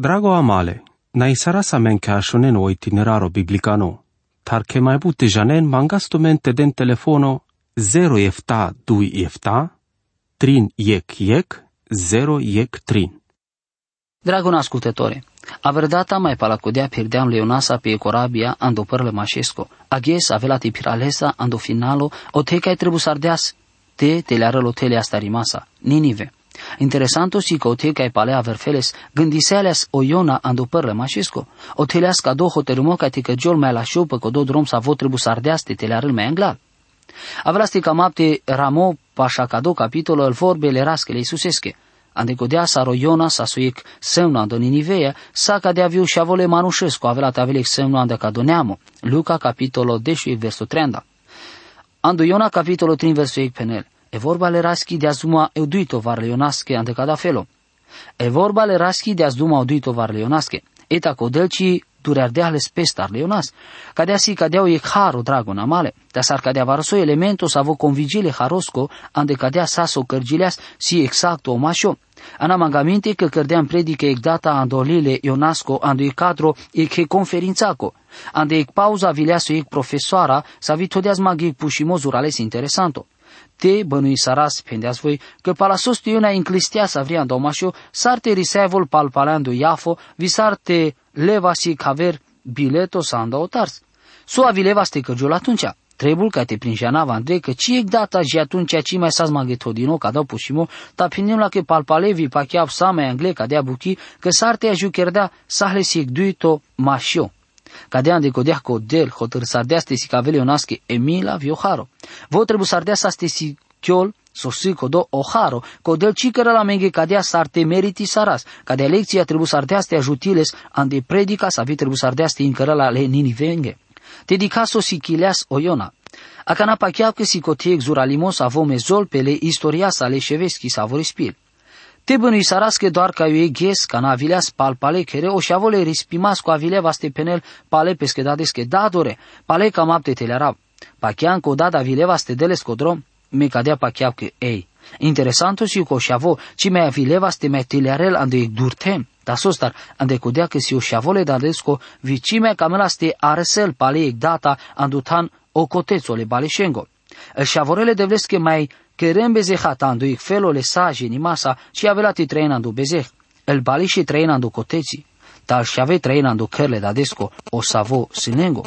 Drago amale, na isara sa men ka shonen o itineraro biblicano, tar ke mai bute janen mangasto mente den telefono 0 efta 2 efta, trin iec iec, 0 iec trin. Dragon ascultătore, Averdata mai palacodea pierdeam Leonasa pe corabia ando părle mașesco. Aghes avea piralesa ando finalo, o te ai trebuie sardeas, te te le arăl tele asta rimasa, Ninive. Interesanto si că o te ai palea verfeles, gândisealeas o iona ando părle mașesco. O teleas ca do hotărâmă ca te căgiol mai la șopă că do drum sa vot trebuie sardeas te te le arăl mai anglal. Avlasti cam apte ramo pașa cado capitolul vorbele rascele Iisusesche ande godea sa rojona sa sujek semna do Niniveja, sa cadea viu și avole manușescu avela tavelek semna ande ca doneamo. Luca capitolo 10 verso 30. Ando Iona capitolo 3 verso 1 penel. E vorba le raschi de azuma euduito var leonasche ande cada felo. E vorba le raschi de azuma euduito var leonasche. Eta codelci turerdeales pestar leonas. Cadea si cadea o haro dragon amale. Da sar cadea varso elemento sa vo convigile harosco ande cadea saso cărgileas si exacto o mașo. Ana mangaminte că cărdeam predică ec data andolile Ionasco ando e cadro ec he conferințaco. Ande ec pauza vileaso ec profesoara sa vi todeas maghi pușimozur ales interesanto. Te bănui saras pendeas voi că palasos tu iuna inclistea sa vrian domașo, sarte risevol palpaleando iafo, visarte leva si caver bileto sa andautars. Sua vileva ste căgiul atunci. Trebul ca te prinjanava Andrei că ci data și atunci ci mai sas maghetodino ca dau pușimo, ta pinim la că palpalevi pa chiar sa mai angle ca dea buchi, că sarte a jucerdea sahle si duito mașio. Cadea ande codea codel, hotăr sardea ste si cavele onasche Emila Vioharo. Vo trebu sardea sa ste si chiol, sosi codo oharo, codel cicără la menge cadea sarte meriti saras, cadea lecția trebu sardea ste ajutiles, ande predica sa vi trebu sardea ste incără la le ninivenge. Dedicaso si chileas oyona. Acana pachiao că si cotie exuralimos avome zol pele istoria sa le șeveschi sa spil. Te bănui sarasche doar ca eu ghes ca na avileas palpale kere o șavole rispimas cu avile vaste penel pale pesche dadesche dadore, pale cam apte telerab. Pachian co dada avile vaste deles codrom, me cadea pachiao că ei. Interesanto si co șavo, ci me avile vaste me telearel ande durtem. Da sostar, ande codea că si o șavole dadesco, vicime camelaste arsel pale data andutan o cotețole baleșengo. El șavorele devlesche mai kerem bezehatando ik felo le saje ni masa și avelati treinando bezeh. El balishi treinando coteții. Dar și ave treinando kerle dadesco o savo sinengo.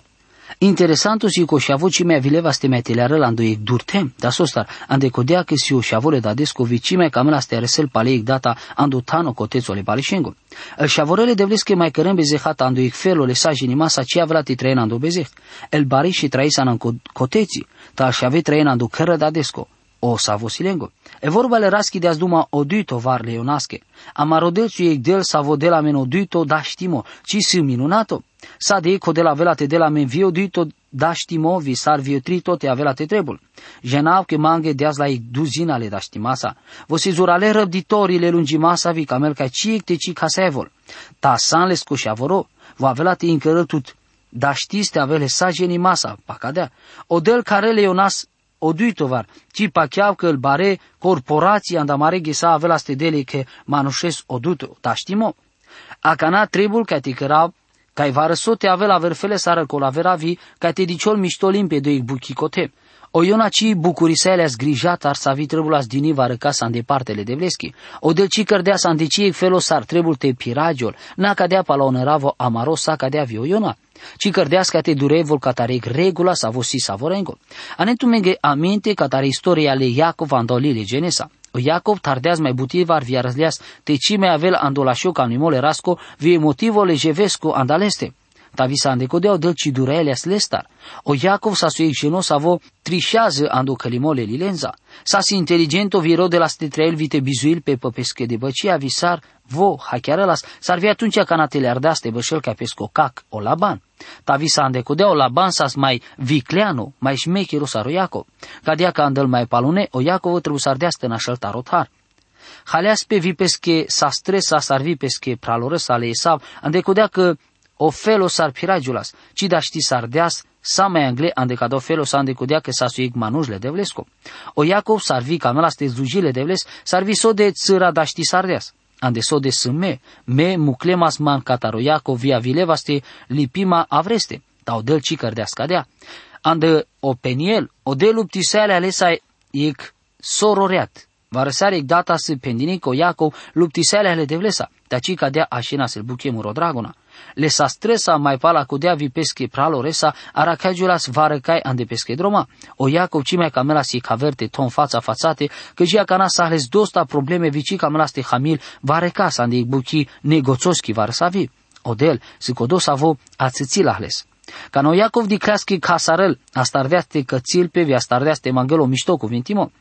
Interesanto si ko šavo čime vileva ste metelare lando ek durtem, da sostar, ande kodea ke si o šavole da desko vicime camela ste resel pale ek data ando tano cotețo le palishengo. El șavorele devleske mai cărăm bezehat ando ek felo le saji ni masa ci avela ti trena ando bezeh. El bari și traisan în coteții, ta șave trena ando cără da desco o savo silengo. E vorba le raski de duma oduito var leonasche. Amarodelciu ec del savo de la men oduito da știmo, ci si minunato. Sa de eco de la velate de la men vi oduito da știmo, vi sar trito te avelate trebul. Genav che mange deaz la ec duzinale da știmasa. Vosi zurale răbditorii le masa vi camel ca ci ec te ci casevol. Ta san le scoșavoro, va avelate încărătut da știste avele sa geni masa, pacadea. Odel care leonas oduitovar, ci pachiav că îl bare corporația andamare ghesa avea stedele că manușes oduto, ta știmo? Acana trebul ca te căra ca i vară sote avea la verfele sară colavera vi, ca te diciol miștolim pe doi buchicote. O iona ci bucurisele zgrijat ar să vi trebul as dini vară casa în departele de vleschi. O del ci cărdea să andiciei felos ar trebul te piragiol, n-a cadea pa la onoravo amaros sa cadea vi o iona ci te durevol catareg regula sa vosi savorengo. Anetumenge aminte catare istoria le Iacov andolile genesa. O Iacov tardeaz mai butivar viarzleas te ci mai avel andolasio ca nimole rasco vie motivo le jevesco andaleste. Tavisa andecodeo del ci dureleas lestar. O Iacov sa su genos avo trișează ando călimole lilenza. Sa si inteligento viro de la stetrel vite bizuil pe păpesche de băcia visar vo hachiarelas, s-ar vi atunci ca natele ardaste bășel ca pesco cac o laban. Tavi sa andecodea o laban sas mai vicleanu, mai șmechiru sa Iacov. Cadea ca andăl mai palune, o Iacov trebuie să ardeastă în așa tarotar. Haleas pe vipesche sa stresa sar vipesche pralorăs ale Esav, andecodea că o felo sar piragiulas, ci da ști sardeas, sa mai angle andecado felo sa andecodea că sa suic manujle de vlesco. O Iacov sar vi camela ste zujile de vles, sar vi so de țâra da ști sardeas. ande so de me, me muclemas man cataroiaco via vilevaste lipima avreste, tau del ci cărdea scadea. Ande o peniel, o de luptisele alesa ic sororeat, Varsare data se pendinico Iacov luptisele ale devlesa, taci cadea așina se buche murodragona. Le sa stresa mai pala codea vi pesche praloresa, aracagiulas varăcai ande pesche droma. O Iacov ci mai camela si caverte ton fața fațate, că jia cana sa ales dosta probleme vici camela ste hamil vareca ande buchi negoțoschi varsavi. Odel, si codos avo ațăți la ales. Ca no Iacov di crească casarel, a starveaste cățil vi a starveaste mangelo mișto cuvintimo.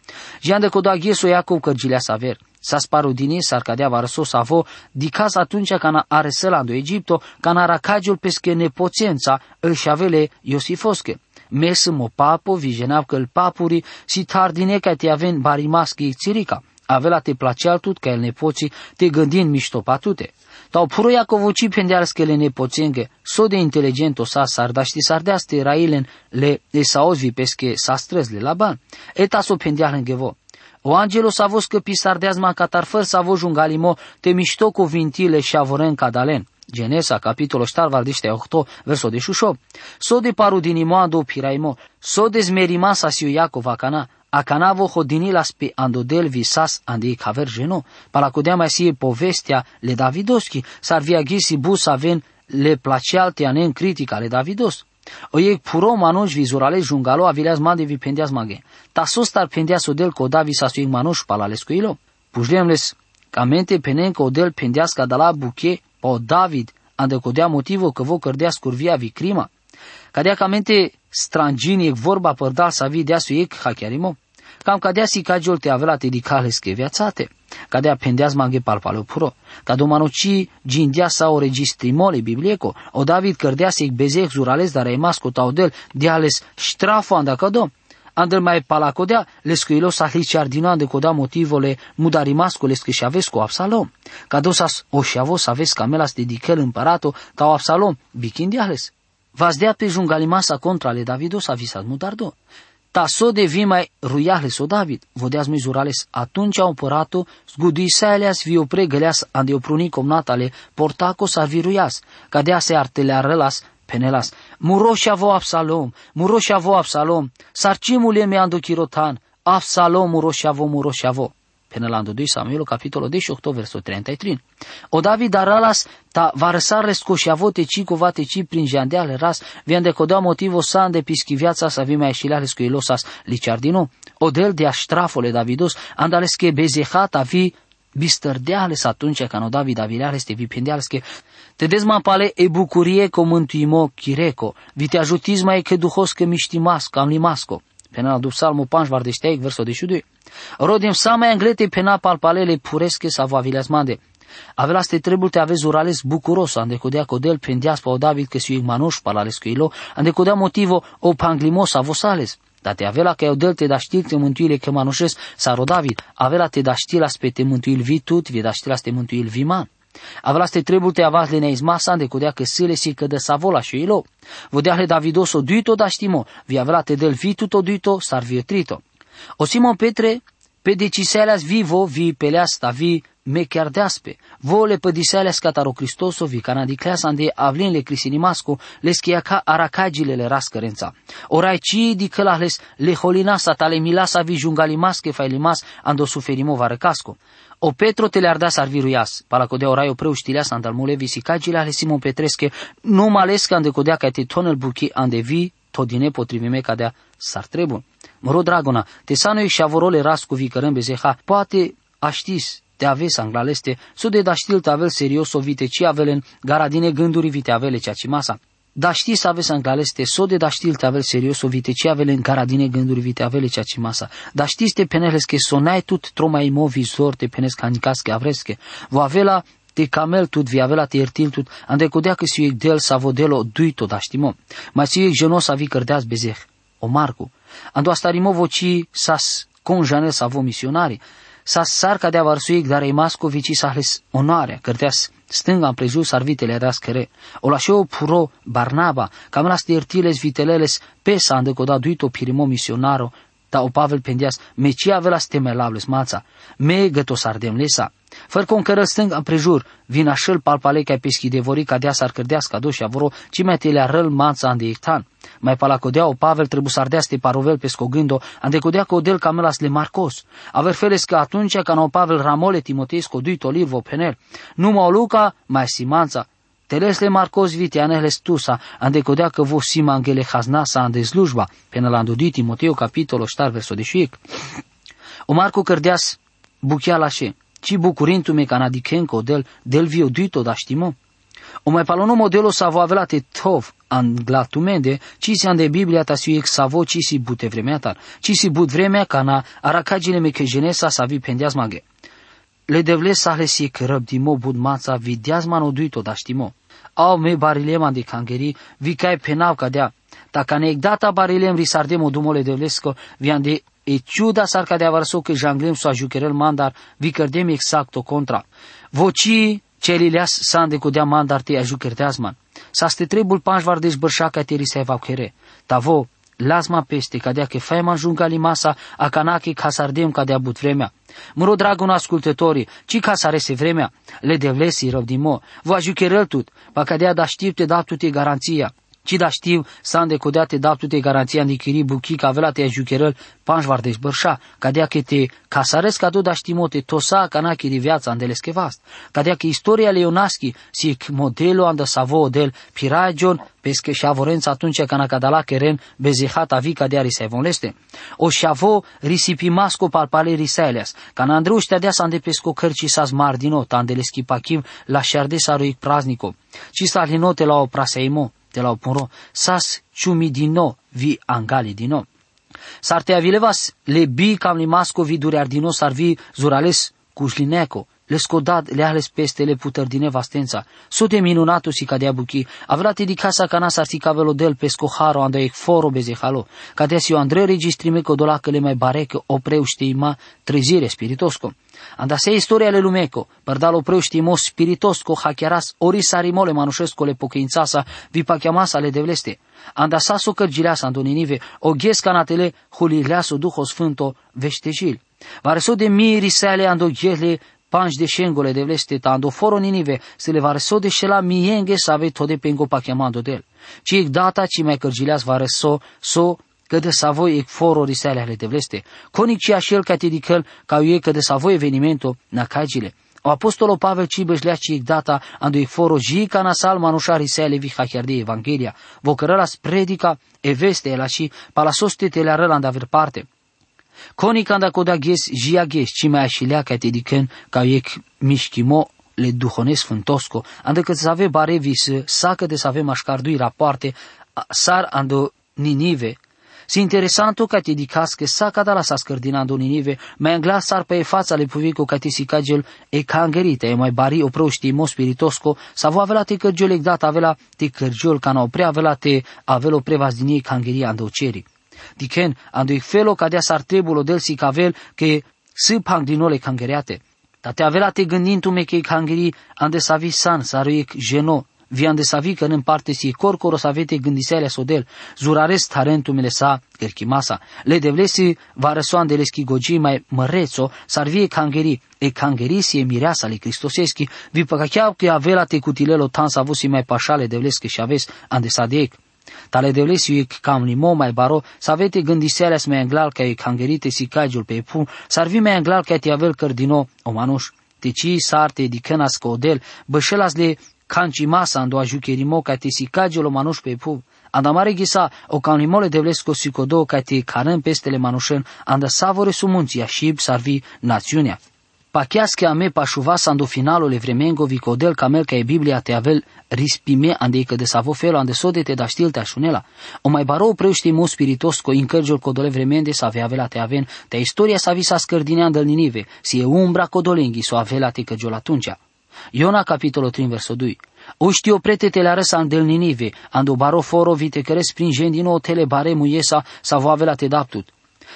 Jean de coda gheso Iacov cărgilea saver. Sa sparu din s-ar cadea varso savo, di casa atunci cana are sălando Egipto, cana racagiul pesche nepoțența, îl șavele Iosifosche. Mesă o papo, vigenav că îl papuri, si tardine ca te aven barimaschi țirica. Avela te placea tut ca el nepoții, te gândind mișto patute. Tau puro Iacovuci pendealskele nepoțenge, so de inteligento sa sardaști sardeaste railen le esaozvi pesche sastrăzle la ban. Eta so pendeal gevo. O angelo sa vos căpi sardeazma catarfăr sa vo jungalimo te mișto cu vintile și avoren cadalen. Genesa, capitolul 4, valdiște 8, verso de șușo. So de paru din imoado piraimo, so de zmerima sa siu Iacova cana, akanavo hodinilas pe andodel visas andi kaver jeno, para kudea mai si povestea le Davidoski, sar via gisi bus aven le placealte anen critica le Davidos. O e puro manuș vizurale jungalo avileaz mande vi pendeaz mage. Ta sostar pendeaz odel ko davi sa suing manuș palales cu ilo. Pușlemles, camente penen ko odel pendeaz ca dala buche pa David, ande codea motivo că vo cărdea scurvia vi crima. Cadea camente strangini e vorba părdal sa vi dea su ec hachiarimo. Cam cadea si cagiol te avela te di cales che viațate. Cadea pendeaz maghe palpalo puro. Ca domanoci gindea sa o registrimole biblieco. O David cărdea se bezec zurales dar emasco taudel de ales strafo anda cado. Andel mai palacodea, le scuilo sa hlici ardino de coda motivole mudarimasco le schi avesco Absalom. Cadosas o șavo să aveți camelas de dichel împărato, tau Absalom, bicindiales. Vas dea pe jungalimasa contra le Davido sa visat mutardo. Ta so de vi mai ruiahles o David, vodeas mizurales atunci au împăratul, zguduisealeas vi opre găleas ande opruni comnatale, portaco sa viruias, cadea se artelearălas, penelas, muroșa vo Absalom, muroșa vo Absalom, sarcimul e meando chirotan, Absalom muroșa vo, muroșa vo. Penelando 2 Samuel, capitolul 18, verso 33. O David aralas ta varsarle scoșiavo te ci cova te ci prin jandeale ras, vien de coda motivo san de pischi viața sa vi mai șilale scoilosas licardino. O del de astrafole Davidos, andales che bezehata vi bistărdeales atunci când o David avileales te vipendeales că te dezmapale e bucurie co mântuimo chireco, vi te ajutiz mai că duhos că miștimasco, am limasco. Penal do Salmo 5, vardesteic, verso 22. Rodim same anglete pena palpalele puresche sa vavilasmande. Avela ste trebul te aveți urales bucuros, ande codea codel pendias pa o David că si manoș palales cu ilo, ande codea motivo o panglimos a vosales. Dar te avela că eu del te da știl te mântuile că manoșes sa ro David, avela te da știlas pe te mântuil vi tut, vi da știlas te mântuil vi man. Avlaste trebul te avas le neis masa de codea că sile si că de savola și ilo. Vodea le Davidos o duito da știmo, vi avela te del vi tut o duito, sar vi trito. O Simon Petre, pe deciselas vivo vi peleasta vi me chiar deaspe. Vo le pădiseales cataro Cristoso vi canadicleas ande avlin le crisinimasco le schiaca aracagile le rascărența. Orai ci di călahles le holinasa tale milasa vi jungalimasche failimas ando suferimo varăcasco. O Petro te le-ar da sarviruias, palacodea orai o preu știleas andalmule visicagile ale Simon Petresche, nu malesca ande codea ca te tonel buchi ande vi todine potrivime cadea s-ar trebu. Măro dragona, te sanoi și avorole ras cu vicărăm bezeha, poate aștis, te aveți anglaleste, so de da știl te avel serios o vite ci avelen garadine gânduri vite avele cea ci masa. Da știi să aveți anglaleste, so de da știl te avel serios o vite ci avelen garadine gânduri vite avele cea ci masa. Da știți te peneles că sonai tut troma imo vizor te penes canicasche avresche. Vo avela te camel tut vi avela te ertil tut, ande codea că si del sa vodelo duito da știmo. Ma si genos avi cărdeaz bezeh. O Marcu. Ando astarimo voci sas conjane sa vo misionari sa sarca de avarsuic dar masco vici sahles onoarea, cărteas stânga împrejur sarvitele rascere. O lașeu puro Barnaba, cam las dirtiles viteleles pesa ande coda duito pirimo misionaro, ta o Pavel pendias me ci avela stemelables mața, me găto sardem lesa. Făr con cărăl stâng împrejur, vin așel palpale ca peschi de vori ca dea s-ar cărdească aduși avoro, ci mai telea răl mața ande ectan. Mai palacodea o Pavel trebuie să ardea ste parovel pe scogândo, ande codea codel camelas le Marcos. Aver feles că atunci ca o Pavel ramole Timotei scoduit oliv vo penel. Numai o luca, mai simanța, Telesle Marcos vitianele stusa, ande codea că vo sima angele haznasa ande slujba, până la andudit Timoteo capitolo ștar verso de șic. O Marco cărdeas buchea la șe, ci bucurintu me canadicenco del, del viu duito da știmă. O mai palono modelo savo avelate tov an glatumende, ci si ande Biblia ta siu ex savo ci si bute vremea tar, ci si but vremea cana aracagile me că genesa sa vi pendeaz maghe. Le devle sahle si că dimo bud mața videaz mano duito da știmo. Au me barilema de cangeri, vi cai penav cadea. Ta cane data barilem risardemo dumole devlesco, vi ande e ciuda sarca de avarso că janglem so ajucherel mandar, vi cărdem exact o contra. Voci celileas sande cu dea mandar te ajucherteazman. Sa ste trebul panj vardeș bărșa ca te risai vauchere. Ta vo, lasma peste, cadea că fai manjunga limasa, a canache ca sardem cadea but vremea. Măro dragun ascultătorii, ci ca să arese vremea, le devlesi răvdimo, vă ajucherel tut, pa cadea da știu te da te garanția. Ci da știu, să decodea te da te garanția de chiri buchi ca vela te ajucherel panj vardeș bărșa, cadea că te casares ca tu da știmote tosa cana chiri viața andelesche vast, cadea că istoria leonaschi si modelo anda savo del piragion pesche și avorența atunci ca cadala keren bezihat avi ca de von leste. O șavo risipi masco palpale risaileas, ca na Andreu ștedea să ande pesco cărci sa smardino, tandele schipachim la șerde saruic praznico, ci sa linote la o praseimo, de la o punro, sas ciumi dino vi angali dino. S-ar te avilevas le bi cam limasco vi durear dino s-ar vi zurales cușlineco, le scodat le ales peste le puter din evastența. So de minunato si cadea buchi, avrate di casa cana s-ar si cavelo del pesco haro anda ec foro bezehalo, cadea si o andre registrime că dola le mai barecă o preuște ima trezire spiritosco. Anda se istoria le lumeco, perdal o preuște mo spiritosco hachiaras ori sarimole manușesco le pochințasa vi pachiamasa le devleste. Anda saso cărgileasa andoninive, o ghiesca natele hulileaso duho sfânto veștejil. Vareso de miri sale ando ghele panj de shengole de vleste tando foro ninive se le vareso de shela mienge save tode pengo pachiamando del. Ci ec data ci mai cărgileas vareso so că de savoi ec foro risale ale de vleste. Conic ci așel ca tidicăl ca e că de savoi evenimento na cagile. O apostolo Pavel ci bășlea ci ec data ando ec foro ji ca nasal manușa risale vi hachiar de Evanghelia. Vocărălas predica e veste la și palasoste te le arăla aver parte. Koni kanda koda ges jia ges ci mai așilea ca te dicen ca ec mișchimo le duhones fântosko, ande că să ave bare vis, sacă de să avem așcardui rapoarte, sar ando Ninive, Si interesanto ca te dicas că sa cada la sa scărdinando Ninive, mai angla sar pe fața le puvico ca te si cagel e cangerite, e mai bari o proști mo spiritosco, sa vo avela te cărgiol ecdat avela te cărgiol ca na oprea avela te avelo prevas din ei cangeria ando ceri. Diken, ando ik felo cadea sartebulo del si cavel che si pang dinole cangereate. te avela te gândindu-me că cangeri ande savi san, saruic geno, vi ande savi că în parte si corcoro savete gândisele sodel, zurares tarentumile sa, kerchimasa, le devlesi varesoan de leschi gogi mai mărețo, sarvie cangeri, e cangeri si e mireasa le cristoseschi, vi păcachea că avela te cutilelo tan savusi mai pașale devleschi și aves ande sadec. Tale devlesi e cam limo mai baro, să avete gândiseles mai englal ca e cangerite si cagiul pe pun, s-ar vi mai englal ca te avel cărdino o manuș. Te ci sarte di cănas codel, bășelas le canci masa ando a jucherimo ca te si cagiul o manuș pe pun. Andamare ghisa o canlimole devlesco sicodo ca te carăm pestele manușen, anda savore sumunția și sarvi națiunea. Pacheasche a me pașuva do finalul evremengo vicodel camel ca e Biblia te avel rispime ande că de savo felo ande sode te da știl te așunela. O mai baro preuști mo spiritos co incărgiul codole vremende să avea avela te aven, te istoria sa visa scărdinea del ninive, si e umbra codolenghi so avela te căgiol atunci. Iona capitolul 3 versul 2. O știu prete te la răsa del ninive, ando baro foro vite care springen din o tele bare muiesa sa vo avela te daptut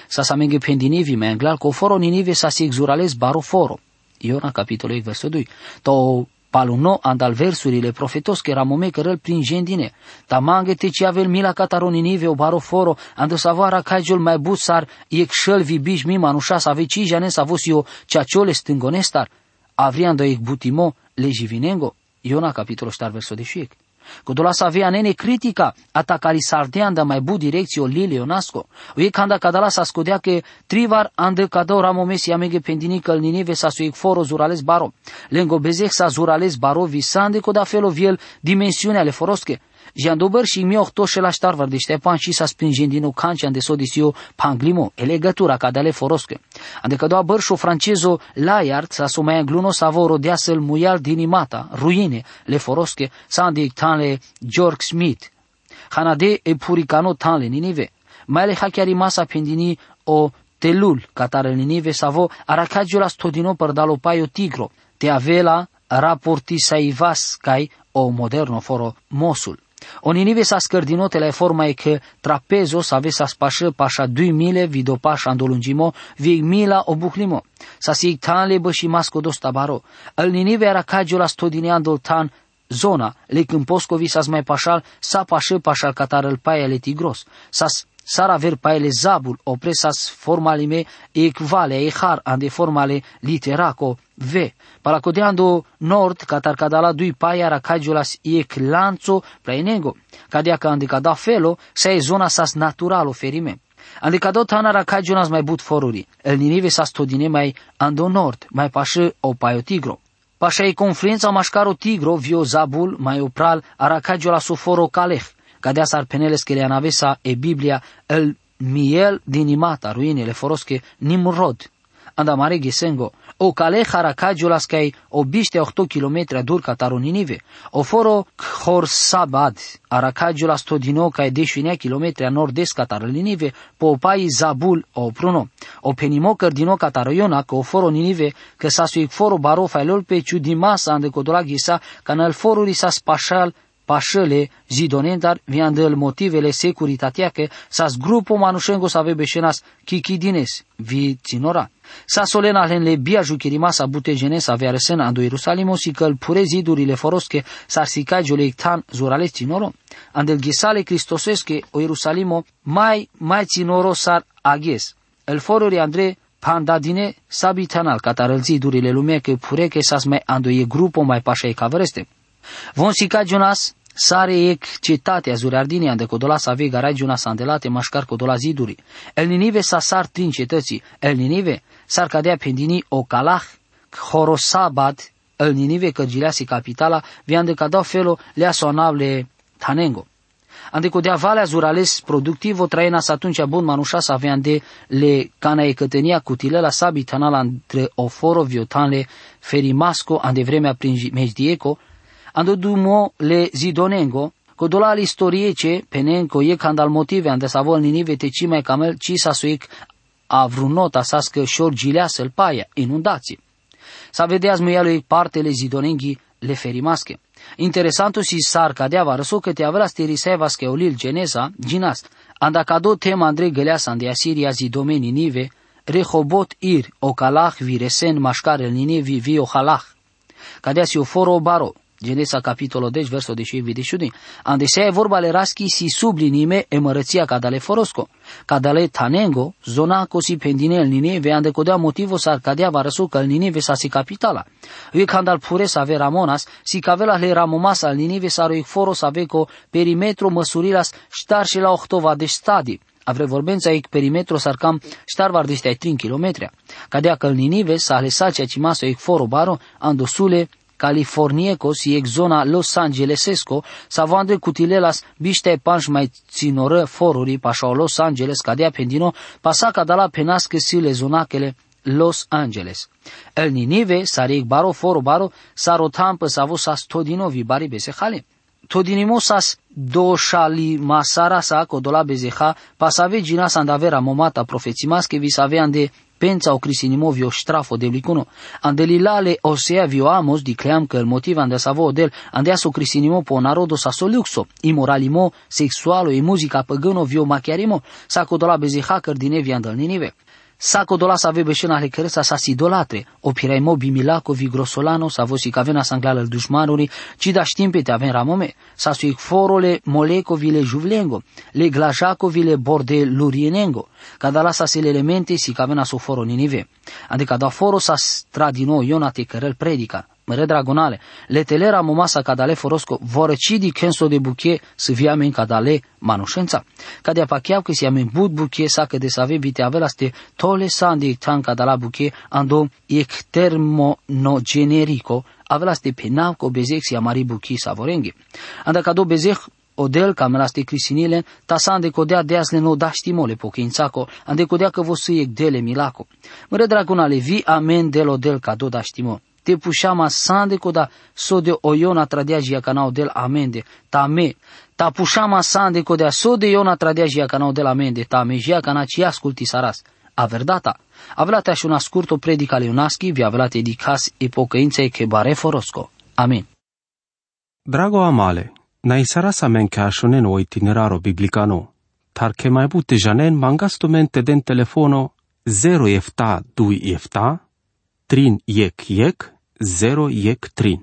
sa sa menge pendinivi menglal ko foro ninive sa si exurales baro foro. Iona capitolul versul 2. To Paluno andal versurile profetos che ramome cărăl prin gendine. Tamange te ci avel mila cataroninive o baro foro, ando savara caigiol mai busar, iec șăl vi biș mi manușa sa veci jane sa vos io ceaciole stângonestar. Avriando iec butimo le jivinengo. Iona capitolul 7 verso 10. Kodola avea nene critica atakari sardeanda mai bu direcțio lile onasco. Ue kanda kadala sa skodea ke trivar ande kadao ramomesi amege pendini căl ninive sa suic foro zurales baro. Lengo bezek sa zurales baro visande koda felo viel dimensiune ale forosche. Jandober și mi toșe la ștarvar de Ștepan și sa spingendino cancia de sodisio panglimo, e legătura ca dale forosche. Ande că doa bărșo francezo laiart sa so mai gluno sa voro dea să-l muial dinimata, ruine, le forosche, sa ande tanle George Smith. Hanade e puricano tanle ninive. Mai le hachiari masa pendini o telul catare ninive savo aracagio la stodino per dalo paio tigro, te avela raporti saivas kai o moderno foro Mosul. Oninive sa scărdinotele forma e că trapezo sa ve sa spașă pașa dui mile vido pașa andolungimo vi mila obuclimo. Sa si tan bă și masco dos tabaro. Al ninive era cagio la stodine andol zona, le când poscovi sa mai pașal, sa pașă pașal catar el paia le tigros. Sa Sara ver paele zabul opresas formalime ecvale e har ande formale literaco v. Paracodeando nord catar cadala dui paia racagiulas ec lanzo praenengo. Cadea ca ande cada felo sa e zona sas naturalo ferime. Ande cado tana racagiunas mai but foruri. El ninive sas todine mai ando nord, mai pașe o paio tigro. Pașa e confluența mașcaro tigro vio zabul mai opral aracagiola suforo caleh cadea sarpeneles que le anavesa e Biblia el miel dinimata ruinele forosche Nimrod. Anda mare gesengo, o cale harakajolas kai o biste 8 km dur cataro Ninive, o foro khor sabad arakajolas todino kai deșinea km a nord-est cataro Ninive, po pai zabul o pruno, o penimo cardino cataro Iona, o foro Ninive, că sa suic foro baro failol pe ciudimasa ande codola gisa, canal foruri sa spashal pașele zidonentar viandel motivele securitatea că sas grupo manușengo sa vebe șenas kikidines vi ținora. Sa solena le bia juchirima sa bute genes avea resen ando Ierusalimo si căl pure zidurile forosche sar sica joleictan zurale ținoro. Andel gisale cristosesche o Ierusalimo mai mai ținoro sar aghes. El foruri Andre pandadine sabitanal catarăl zidurile lume că pure că sas mai ando e grupo mai pașa e cavreste. Von sica Jonas sare ec cetatea zurardinea de codola sa vega Jonas andelate mașcar codola ziduri. El Ninive sa sar trin cetății. El Ninive sar cadea pendini o calah, horosabad, el Ninive cărgileasi capitala, vian de cadau felo lea sonable tanengo. Ande codea valea zurales productivo traenas atunci bun manușa sa avean de le cana e cătenia cutile la sabi tanala între oforo viotanle ferimasco ande vremea prin mejdieco, ando dumo le zidonengo, codola ce penenco e al motive ande savol ninive te ci mai camel ci sa suic a vrunota sască șor gileasă paia, inundații. Sa vedeaz lui parte le zidonenghi le ferimasche. Interesanto si sar cadeava răso că te avea sterisevas che olil genesa, ginas, anda cado tema Andrei găleasa ande Asiria zidomeni nive, Rehobot ir, o calach viresen mașcar el ninevi vi o halach. Cadea si o foro baro, Genesa capitolul 10, verso 10 vidisciudi. Ande se e vorba le raschi si sublinime e mărăția cadale forosco. Cadale tanengo, zona cosi pendine el Ninive, ande codea motivo sa cadea va răsu că el Ninive sa si capitala. Ui candal pure sa ve ramonas, si cavela le ramomas al Ninive sa roi foros aveco perimetru măsurilas ștar și la ohtova de stadi. Avre vorbența ei perimetru sarcam ștar de 3 km. Cadea că el Ninive sa alesa cea cimaso ei foro baro, andosule Californiecos e zona Los Angelesesco, savande cutilelas biște panș mai ținoră foruri pașa Los Angeles cadea pendino, pasa cadala penasque sile zonachele Los Angeles. El Ninive, saric baro foro baro, sarotampă savo sas todinovi bari bese hale. Todinimo sas doșali masara sa codola bezeha, pasave gina sandavera momata profețimasche vis avean de pensa o crisinimo vio strafo de licuno. Andelilale osea vio amos dicleam că il motiv ande savo del andea so crisinimo po narodo sa so luxo, immoralimo, sexualo e musica păgâno vio machiarimo, sa codola beziha cărdine vi andal ninive. Sako dola sa vebe šena lekărăța sa si idolatre, opirai mobi milakovi grosolano sa vosi kavena sanglala l dushmanuri, ci da știmpe te aven ramome, sa suik forole molekovile juvlengo, le glajakovile borde lurienengo, cada la sa sele elemente si kavena su foro ninive. Adică da foro sa stradino ionate cărel predica, Mre dragonale, le telera momasa cadale forosco vorăcidi kenso de buche să viamen cadale manușența. Cadea pacheau că si amen bud buche sa că de să ave bite avela ste tole sandi tan cadala buche ando ec termo no generico avela ste penav co bezec si amari buchi savorenghi. Anda cado bezec odel camera ste crisinile, ta sa ande codea deasle no da stimole pochințaco, ande codea că vă suiec dele milaco. Mre dragonale, vi amen del odel cado da stimo te puxama sande koda sode oyona tradiagia canal del amende tame ta puxama sande koda sode yona tradiagia canal del amende tame jia cana ci asculti saras. A verdata avlate aș una scurto predica leonaschi vi avlate dicas e pocăinței che bare forosco. Amen Drago amale, na isarasa men che ashonen o itineraro biblicano, tar che mai bute janen mangastomente den telefono 0 efta 2 efta, trin yek yek, 0 iec trin.